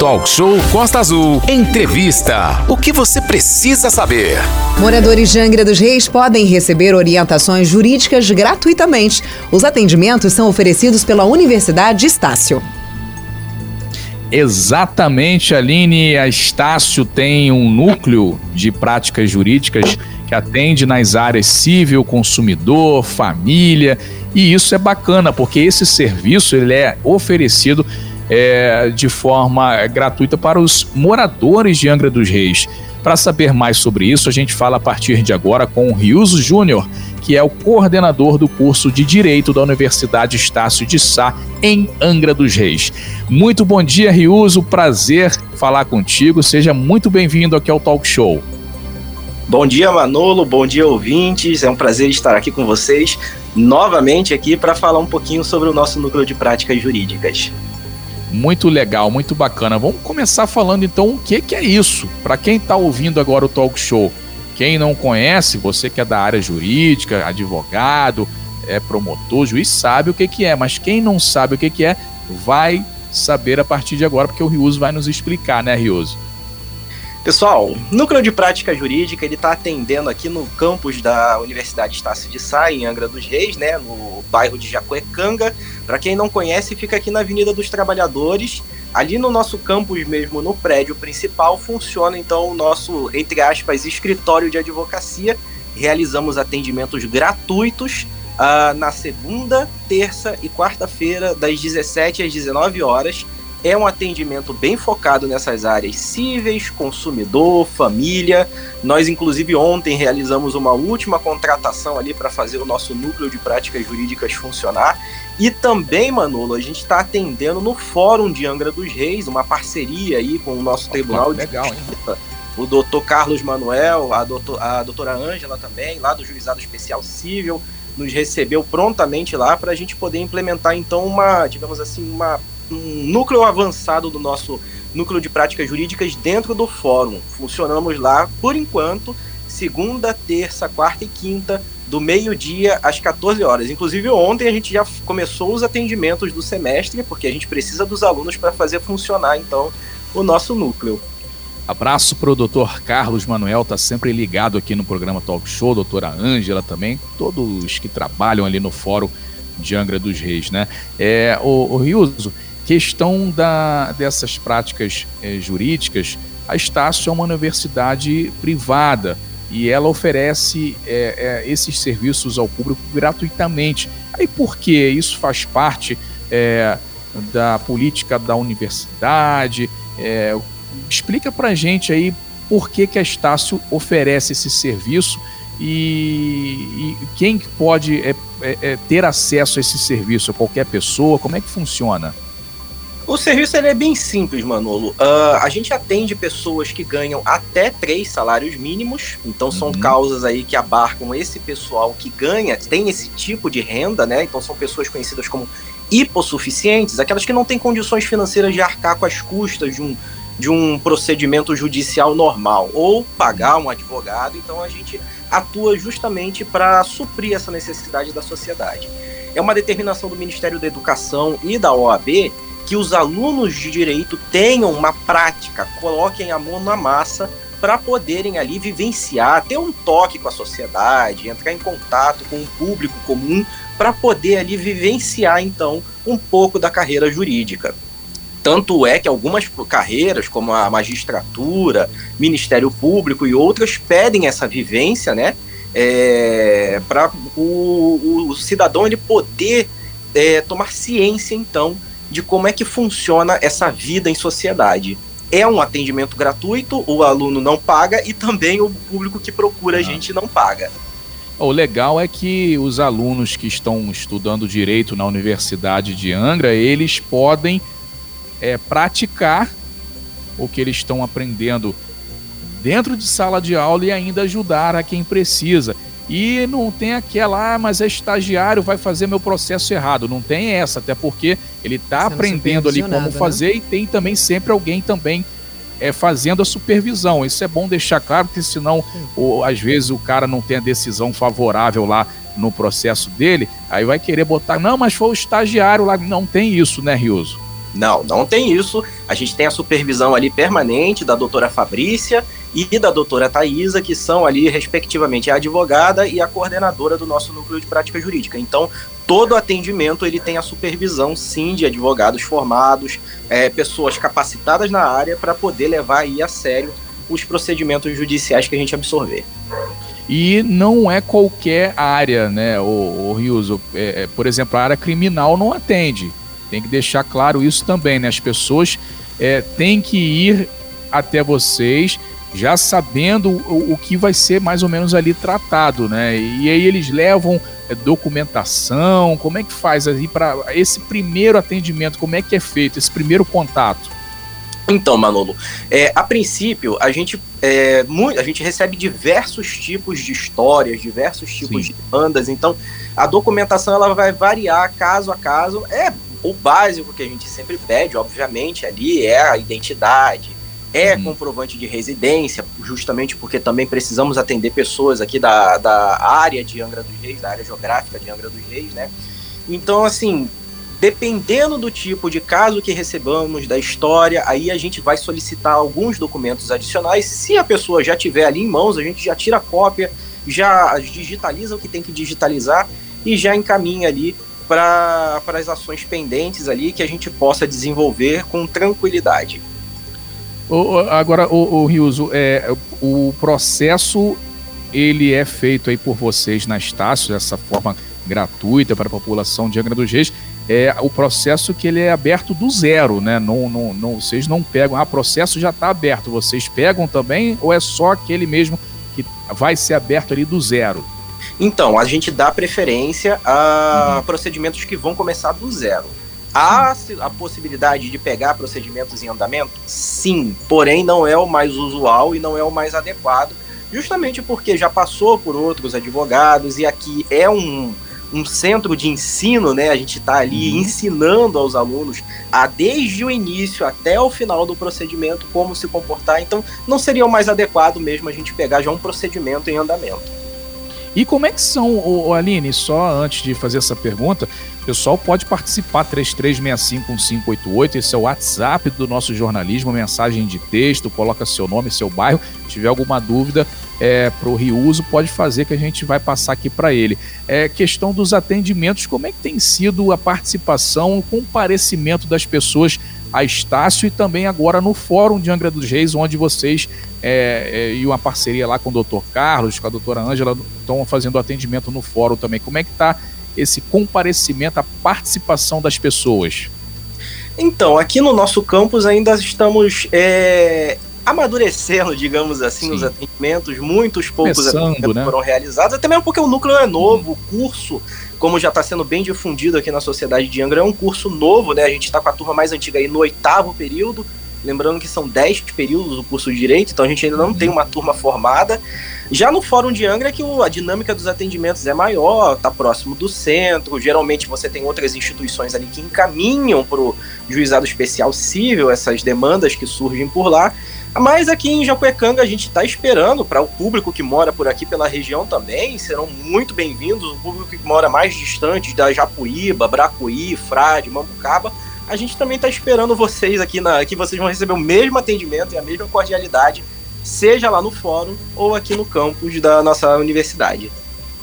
Talk Show Costa Azul. Entrevista. O que você precisa saber? Moradores de Angra dos Reis podem receber orientações jurídicas gratuitamente. Os atendimentos são oferecidos pela Universidade Estácio. Exatamente, Aline. A Estácio tem um núcleo de práticas jurídicas que atende nas áreas civil, consumidor, família. E isso é bacana, porque esse serviço ele é oferecido é, de forma gratuita para os moradores de Angra dos Reis. Para saber mais sobre isso, a gente fala a partir de agora com o Riuso Júnior, que é o coordenador do curso de Direito da Universidade Estácio de Sá, em Angra dos Reis. Muito bom dia, Riuso. Prazer falar contigo. Seja muito bem-vindo aqui ao Talk Show. Bom dia, Manolo. Bom dia, ouvintes. É um prazer estar aqui com vocês novamente aqui para falar um pouquinho sobre o nosso núcleo de práticas jurídicas. Muito legal, muito bacana. Vamos começar falando então o que, que é isso. Para quem está ouvindo agora o talk show, quem não conhece, você que é da área jurídica, advogado, é promotor, juiz, sabe o que, que é. Mas quem não sabe o que, que é, vai saber a partir de agora, porque o Riuso vai nos explicar, né, Riuso? Pessoal, Núcleo de Prática Jurídica, ele está atendendo aqui no campus da Universidade Estácio de Sá, em Angra dos Reis, né, no bairro de Jacuecanga. Para quem não conhece, fica aqui na Avenida dos Trabalhadores. Ali no nosso campus mesmo, no prédio principal, funciona então o nosso, entre aspas, escritório de advocacia. Realizamos atendimentos gratuitos uh, na segunda, terça e quarta-feira, das 17 às 19 horas é um atendimento bem focado nessas áreas cíveis, consumidor, família. Nós, inclusive, ontem realizamos uma última contratação ali para fazer o nosso núcleo de práticas jurídicas funcionar. E também, Manolo, a gente está atendendo no Fórum de Angra dos Reis, uma parceria aí com o nosso Tribunal legal, de Justiça. O doutor Carlos Manuel, a, doutor, a doutora Ângela também, lá do Juizado Especial Civil, nos recebeu prontamente lá para a gente poder implementar, então, uma, digamos assim, uma um núcleo avançado do nosso núcleo de práticas jurídicas dentro do fórum. Funcionamos lá, por enquanto, segunda, terça, quarta e quinta, do meio-dia às 14 horas. Inclusive, ontem a gente já começou os atendimentos do semestre, porque a gente precisa dos alunos para fazer funcionar, então, o nosso núcleo. Abraço para o doutor Carlos Manuel, tá sempre ligado aqui no programa Talk Show, doutora Ângela também, todos que trabalham ali no fórum de Angra dos Reis, né? É, o, o Riuso, questão da, dessas práticas é, jurídicas, a Estácio é uma universidade privada e ela oferece é, é, esses serviços ao público gratuitamente. Aí por que isso faz parte da política da universidade? explica para gente aí por que, que a Estácio oferece esse serviço e, e quem pode é, é, ter acesso a esse serviço? Qualquer pessoa? Como é que funciona? O serviço é bem simples, Manolo. Uh, a gente atende pessoas que ganham até três salários mínimos, então são uhum. causas aí que abarcam esse pessoal que ganha, tem esse tipo de renda, né? Então são pessoas conhecidas como hipossuficientes, aquelas que não têm condições financeiras de arcar com as custas de um, de um procedimento judicial normal, ou pagar um advogado. Então a gente atua justamente para suprir essa necessidade da sociedade. É uma determinação do Ministério da Educação e da OAB que os alunos de direito tenham uma prática, coloquem a mão na massa para poderem ali vivenciar, ter um toque com a sociedade, entrar em contato com o público comum, para poder ali vivenciar então um pouco da carreira jurídica. Tanto é que algumas carreiras, como a magistratura, Ministério Público e outras, pedem essa vivência, né? É, para o, o, cidadão ele poder é, tomar ciência, então, de como é que funciona essa vida em sociedade. É um atendimento gratuito, o aluno não paga e também o público que procura a gente não paga. O legal é que os alunos que estão estudando direito na Universidade de Angra, eles podem é, praticar o que eles estão aprendendo dentro de sala de aula e ainda ajudar a quem precisa. E não tem aquela, ah, mas é estagiário, vai fazer meu processo errado. Não tem essa, até porque ele está aprendendo ali como né? fazer e tem também sempre alguém também é, fazendo a supervisão. Isso é bom deixar claro, porque senão, ou, às vezes, o cara não tem a decisão favorável lá no processo dele, aí vai querer botar, não, mas foi o estagiário lá. Não tem isso, né, Rioso? Não, não tem isso. A gente tem a supervisão ali permanente da doutora Fabrícia e da doutora Thaisa, que são ali, respectivamente, a advogada e a coordenadora do nosso núcleo de prática jurídica. Então, todo atendimento ele tem a supervisão, sim, de advogados formados, é, pessoas capacitadas na área para poder levar aí a sério os procedimentos judiciais que a gente absorver. E não é qualquer área, né, o, o. É, é, por exemplo, a área criminal não atende. Tem que deixar claro isso também, né? As pessoas é, têm que ir até vocês já sabendo o, o, que vai ser mais ou menos ali tratado, né? E aí eles levam é, documentação, como é que faz aí para esse primeiro atendimento, como é que é feito esse primeiro contato? Então, Manolo, é, a princípio a gente, é, muito, a gente recebe diversos tipos de histórias, diversos tipos Sim. de bandas, então a documentação ela vai variar caso a caso. É o básico que a gente sempre pede, obviamente, ali é a identidade, é uhum. comprovante de residência, justamente porque também precisamos atender pessoas aqui da, da área de Angra dos Reis, da área geográfica de Angra dos Reis, né? Então, assim, dependendo do tipo de caso que recebamos, da história, aí a gente vai solicitar alguns documentos adicionais. Se a pessoa já tiver ali em mãos, a gente já tira a cópia, já digitaliza o que tem que digitalizar e já encaminha ali para as ações pendentes ali que a gente possa desenvolver com tranquilidade. Agora, o, o Riuso, é, o processo ele é feito aí por vocês na Estácio, dessa forma gratuita para a população de Angra dos Reis. É o processo que ele é aberto do zero, né? Não, não, não, vocês não pegam, ah, processo já está aberto. Vocês pegam também ou é só aquele mesmo que vai ser aberto ali do zero? Então, a gente dá preferência a uhum. procedimentos que vão começar do zero. Há a possibilidade de pegar procedimentos em andamento? Sim, porém não é o mais usual e não é o mais adequado, justamente porque já passou por outros advogados e aqui é um, um centro de ensino, né? A gente está ali uhum. ensinando aos alunos a desde o início até o final do procedimento como se comportar. Então, não seria o mais adequado mesmo a gente pegar já um procedimento em andamento. E como é que são, o Aline, só antes de fazer essa pergunta, o pessoal pode participar 33651588, esse é o WhatsApp do nosso jornalismo, mensagem de texto, coloca seu nome, seu bairro, se tiver alguma dúvida é, para o Riuso, pode fazer que a gente vai passar aqui para ele. É, questão dos atendimentos, como é que tem sido a participação, o comparecimento das pessoas a Estácio e também agora no Fórum de Angra dos Reis, onde vocês é, é, e uma parceria lá com o Dr. Carlos, com a doutora Ângela, estão fazendo atendimento no fórum também. Como é que está esse comparecimento, a participação das pessoas? Então, aqui no nosso campus ainda estamos é, amadurecendo, digamos assim, Sim. os atendimentos. Muitos poucos atendimentos né? foram realizados, até mesmo porque o núcleo é novo, o curso como já está sendo bem difundido aqui na sociedade de Angra, é um curso novo, né? A gente está com a turma mais antiga aí no oitavo período, lembrando que são dez períodos o curso de Direito, então a gente ainda não tem uma turma formada. Já no Fórum de Angra, é que a dinâmica dos atendimentos é maior, está próximo do centro, geralmente você tem outras instituições ali que encaminham para o juizado especial civil essas demandas que surgem por lá, mas aqui em Jacuecanga a gente está esperando para o público que mora por aqui pela região também, serão muito bem-vindos, o público que mora mais distante da Japuíba, Bracuí, Frade, Mambucaba, a gente também está esperando vocês aqui, na, que vocês vão receber o mesmo atendimento e a mesma cordialidade, seja lá no fórum ou aqui no campus da nossa universidade.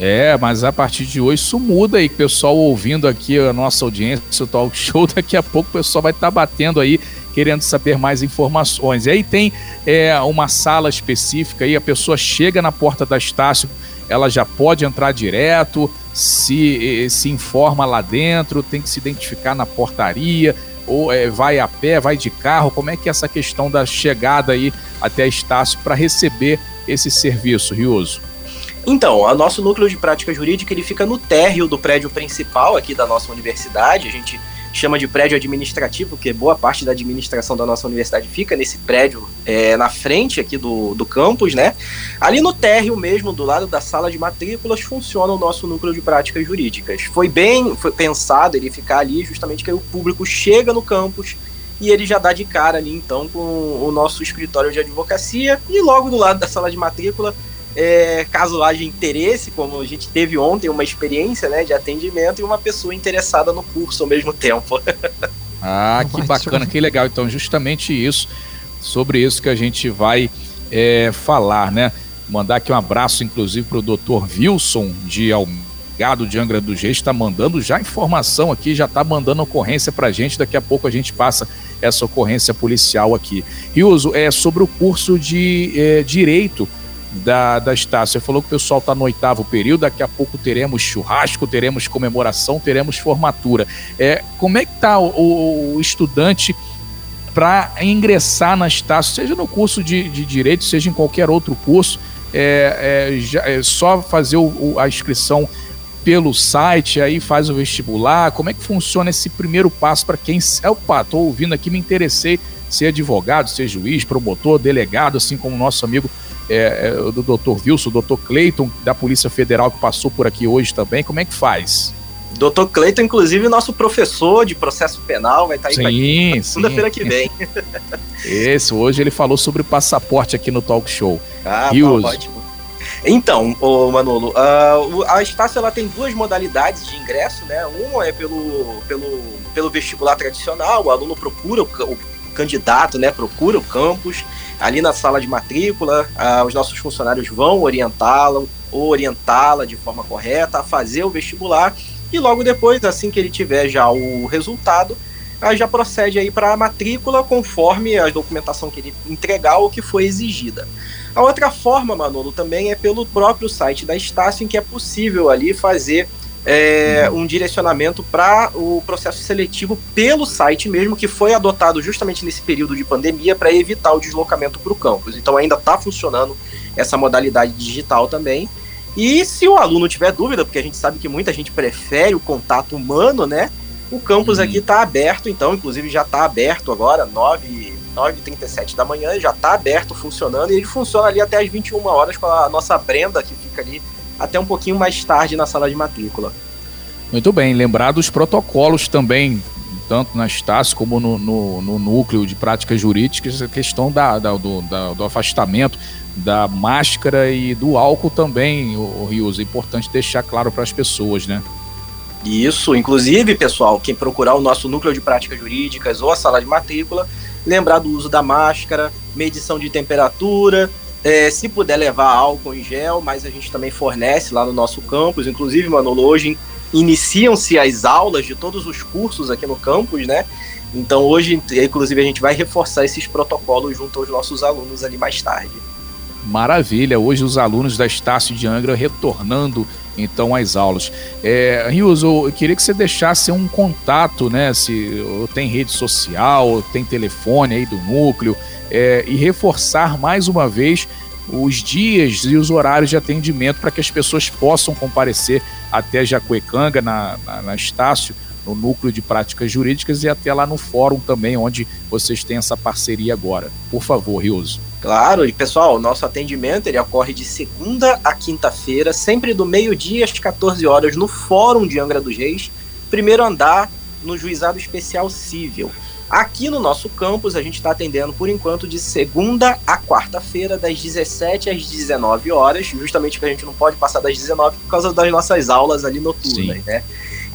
É, mas a partir de hoje isso muda aí, pessoal ouvindo aqui a nossa audiência, o talk show, daqui a pouco o pessoal vai estar tá batendo aí querendo saber mais informações. E aí tem é, uma sala específica aí, a pessoa chega na porta da Estácio, ela já pode entrar direto, se, se informa lá dentro, tem que se identificar na portaria, ou é, vai a pé, vai de carro, como é que é essa questão da chegada aí até Estácio para receber esse serviço, Rioso? Então, o nosso núcleo de prática jurídica ele fica no térreo do prédio principal aqui da nossa universidade. A gente chama de prédio administrativo, porque boa parte da administração da nossa universidade fica nesse prédio é, na frente aqui do, do campus, né? Ali no térreo mesmo, do lado da sala de matrículas, funciona o nosso núcleo de práticas jurídicas. Foi bem foi pensado ele ficar ali justamente que o público chega no campus e ele já dá de cara ali então com o nosso escritório de advocacia e logo do lado da sala de matrícula é, caso haja interesse, como a gente teve ontem uma experiência né, de atendimento e uma pessoa interessada no curso ao mesmo tempo. Ah, que bacana, que legal. Então, justamente isso, sobre isso que a gente vai é, falar, né? Mandar aqui um abraço, inclusive, para o doutor Wilson de Algado de Angra dos Reis, está mandando já informação aqui, já está mandando ocorrência para a gente. Daqui a pouco a gente passa essa ocorrência policial aqui. Riuso, é sobre o curso de é, Direito da, da Estácio. Você falou que o pessoal está no oitavo período, daqui a pouco teremos churrasco, teremos comemoração, teremos formatura. É, como é que está o, o estudante para ingressar na Estácio, seja no curso de, de Direito, seja em qualquer outro curso? É, é, já, é só fazer o, o, a inscrição pelo site, aí faz o vestibular? Como é que funciona esse primeiro passo para quem. Opa, estou ouvindo aqui, me interessei ser advogado, ser juiz, promotor, delegado, assim como o nosso amigo é, é, do Dr. Wilson, Dr. Cleiton, da Polícia Federal, que passou por aqui hoje também. Como é que faz? Dr. Cleiton, inclusive, nosso professor de processo penal, vai estar tá aí sim, segunda-feira que vem. Esse, hoje ele falou sobre passaporte aqui no Talk Show. Ah, bom, ótimo. Então, ô Manolo, uh, a Estácio ela tem duas modalidades de ingresso, né? Uma é pelo, pelo, pelo vestibular tradicional, o aluno procura o, o candidato, né? Procura o campus ali na sala de matrícula, ah, os nossos funcionários vão orientá-lo ou orientá-la de forma correta a fazer o vestibular e logo depois, assim que ele tiver já o resultado, aí já procede aí para a matrícula conforme a documentação que ele entregar ou que foi exigida. A outra forma, Manolo, também é pelo próprio site da Estácio, em que é possível ali fazer é, um direcionamento para o processo seletivo pelo site mesmo, que foi adotado justamente nesse período de pandemia para evitar o deslocamento para o campus. Então ainda está funcionando essa modalidade digital também. E se o aluno tiver dúvida, porque a gente sabe que muita gente prefere o contato humano, né? O campus uhum. aqui está aberto, então, inclusive já está aberto agora, 9 9h37 da manhã, já está aberto, funcionando, e ele funciona ali até as 21 horas com a nossa Brenda, que fica ali até um pouquinho mais tarde na sala de matrícula. Muito bem, lembrar dos protocolos também, tanto na Estácio como no, no, no, núcleo de práticas jurídicas, a questão da, da, do, da, do, afastamento, da máscara e do álcool também, o, o Rios. É importante deixar claro para as pessoas, né? Isso, inclusive, pessoal, quem procurar o nosso núcleo de práticas jurídicas ou a sala de matrícula, lembrar do uso da máscara, medição de temperatura, é, se puder levar álcool em gel, mas a gente também fornece lá no nosso campus. Inclusive, Manolo, hoje iniciam-se as aulas de todos os cursos aqui no campus, né? Então hoje, inclusive, a gente vai reforçar esses protocolos junto aos nossos alunos ali mais tarde. Maravilha! Hoje os alunos da Estácio de Angra retornando então às aulas. É, Rios, eu queria que você deixasse um contato, né? Se tem rede social, tem telefone aí do núcleo, é, e reforçar mais uma vez os dias e os horários de atendimento para que as pessoas possam comparecer até Jacuecanga, na, na, na Estácio, no núcleo de práticas jurídicas e até lá no fórum também, onde vocês têm essa parceria agora. Por favor, Rioso. Claro, e pessoal, o nosso atendimento ele ocorre de segunda a quinta-feira, sempre do meio-dia às 14 horas, no Fórum de Angra dos Reis, primeiro andar no Juizado Especial Cível. Aqui no nosso campus, a gente está atendendo por enquanto de segunda a quarta-feira, das 17 às 19 horas, justamente porque a gente não pode passar das 19 por causa das nossas aulas ali noturnas, Sim. né?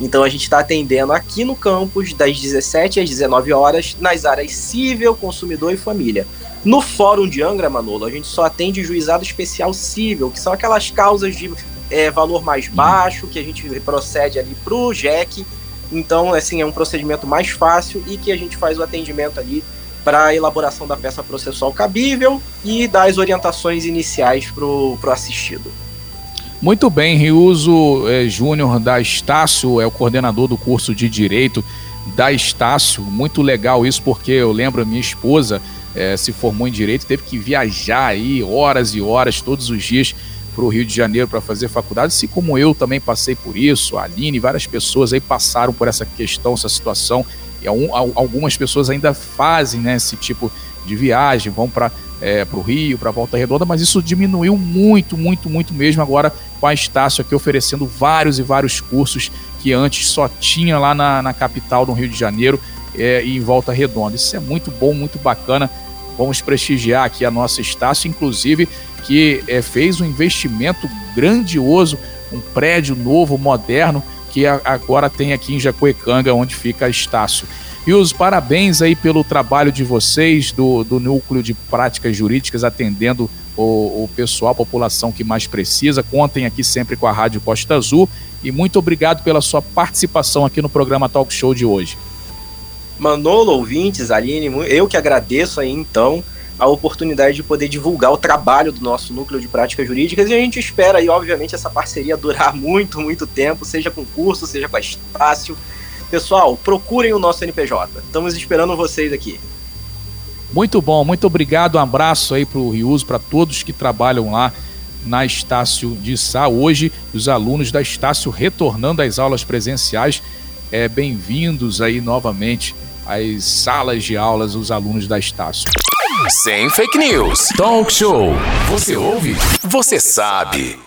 Então a gente está atendendo aqui no campus das 17 às 19 horas nas áreas civil, consumidor e família. No Fórum de Angra, Manolo, a gente só atende juizado especial civil, que são aquelas causas de é, valor mais baixo, que a gente procede ali para o JEC então, assim, é um procedimento mais fácil e que a gente faz o atendimento ali para a elaboração da peça processual cabível e das orientações iniciais para o assistido. Muito bem, Riuso é, Júnior da Estácio é o coordenador do curso de Direito da Estácio. Muito legal isso, porque eu lembro, minha esposa é, se formou em Direito, teve que viajar aí horas e horas, todos os dias, para o Rio de Janeiro para fazer faculdade, assim como eu também passei por isso, a Aline, várias pessoas aí passaram por essa questão, essa situação, e algumas pessoas ainda fazem né, esse tipo de viagem, vão para é, o Rio, para Volta Redonda, mas isso diminuiu muito, muito, muito mesmo agora com a Estácio aqui oferecendo vários e vários cursos que antes só tinha lá na, na capital, no Rio de Janeiro, é, e em Volta Redonda. Isso é muito bom, muito bacana. Vamos prestigiar aqui a nossa Estácio, inclusive que é, fez um investimento grandioso, um prédio novo, moderno, que agora tem aqui em Jacuecanga, onde fica a Estácio. Rios, parabéns aí pelo trabalho de vocês, do, do Núcleo de Práticas Jurídicas, atendendo o, o pessoal, a população que mais precisa. Contem aqui sempre com a Rádio Costa Azul e muito obrigado pela sua participação aqui no programa Talk Show de hoje. Manolo, ouvintes, Aline, eu que agradeço aí então a oportunidade de poder divulgar o trabalho do nosso núcleo de práticas jurídicas e a gente espera aí, obviamente, essa parceria durar muito, muito tempo, seja com curso, seja com a Estácio. Pessoal, procurem o nosso NPJ. Estamos esperando vocês aqui. Muito bom, muito obrigado. Um abraço aí para o Riuso, para todos que trabalham lá na Estácio de Sá. Hoje, os alunos da Estácio retornando às aulas presenciais. É, Bem-vindos aí novamente às salas de aulas, os alunos da Estácio. Sem fake news. Talk show. Você ouve? Você sabe.